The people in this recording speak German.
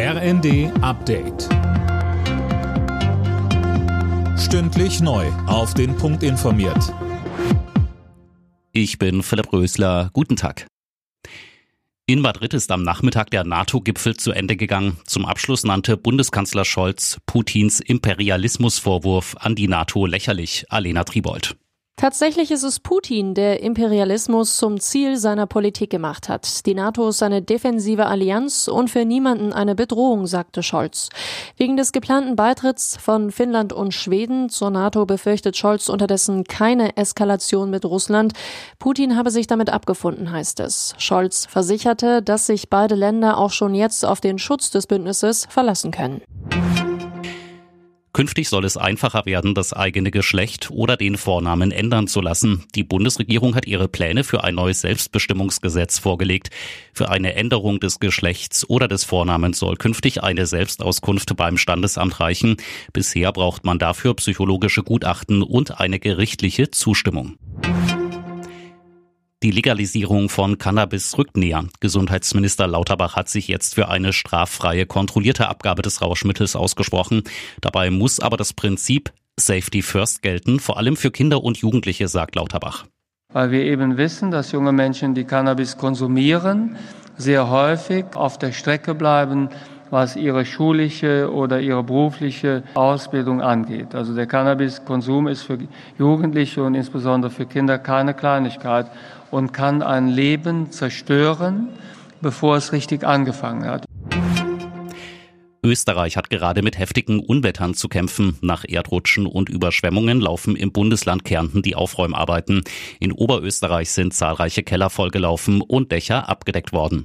RND Update. Stündlich neu. Auf den Punkt informiert. Ich bin Philipp Rösler. Guten Tag. In Madrid ist am Nachmittag der NATO-Gipfel zu Ende gegangen. Zum Abschluss nannte Bundeskanzler Scholz Putins Imperialismusvorwurf an die NATO lächerlich. Alena Tribold. Tatsächlich ist es Putin, der Imperialismus zum Ziel seiner Politik gemacht hat. Die NATO ist eine defensive Allianz und für niemanden eine Bedrohung, sagte Scholz. Wegen des geplanten Beitritts von Finnland und Schweden zur NATO befürchtet Scholz unterdessen keine Eskalation mit Russland. Putin habe sich damit abgefunden, heißt es. Scholz versicherte, dass sich beide Länder auch schon jetzt auf den Schutz des Bündnisses verlassen können. Künftig soll es einfacher werden, das eigene Geschlecht oder den Vornamen ändern zu lassen. Die Bundesregierung hat ihre Pläne für ein neues Selbstbestimmungsgesetz vorgelegt. Für eine Änderung des Geschlechts oder des Vornamens soll künftig eine Selbstauskunft beim Standesamt reichen. Bisher braucht man dafür psychologische Gutachten und eine gerichtliche Zustimmung. Die Legalisierung von Cannabis rückt näher. Gesundheitsminister Lauterbach hat sich jetzt für eine straffreie, kontrollierte Abgabe des Rauschmittels ausgesprochen. Dabei muss aber das Prinzip Safety First gelten, vor allem für Kinder und Jugendliche, sagt Lauterbach. Weil wir eben wissen, dass junge Menschen, die Cannabis konsumieren, sehr häufig auf der Strecke bleiben, was ihre schulische oder ihre berufliche Ausbildung angeht. Also der Cannabiskonsum ist für Jugendliche und insbesondere für Kinder keine Kleinigkeit und kann ein Leben zerstören, bevor es richtig angefangen hat. Österreich hat gerade mit heftigen Unwettern zu kämpfen. Nach Erdrutschen und Überschwemmungen laufen im Bundesland Kärnten die Aufräumarbeiten. In Oberösterreich sind zahlreiche Keller vollgelaufen und Dächer abgedeckt worden.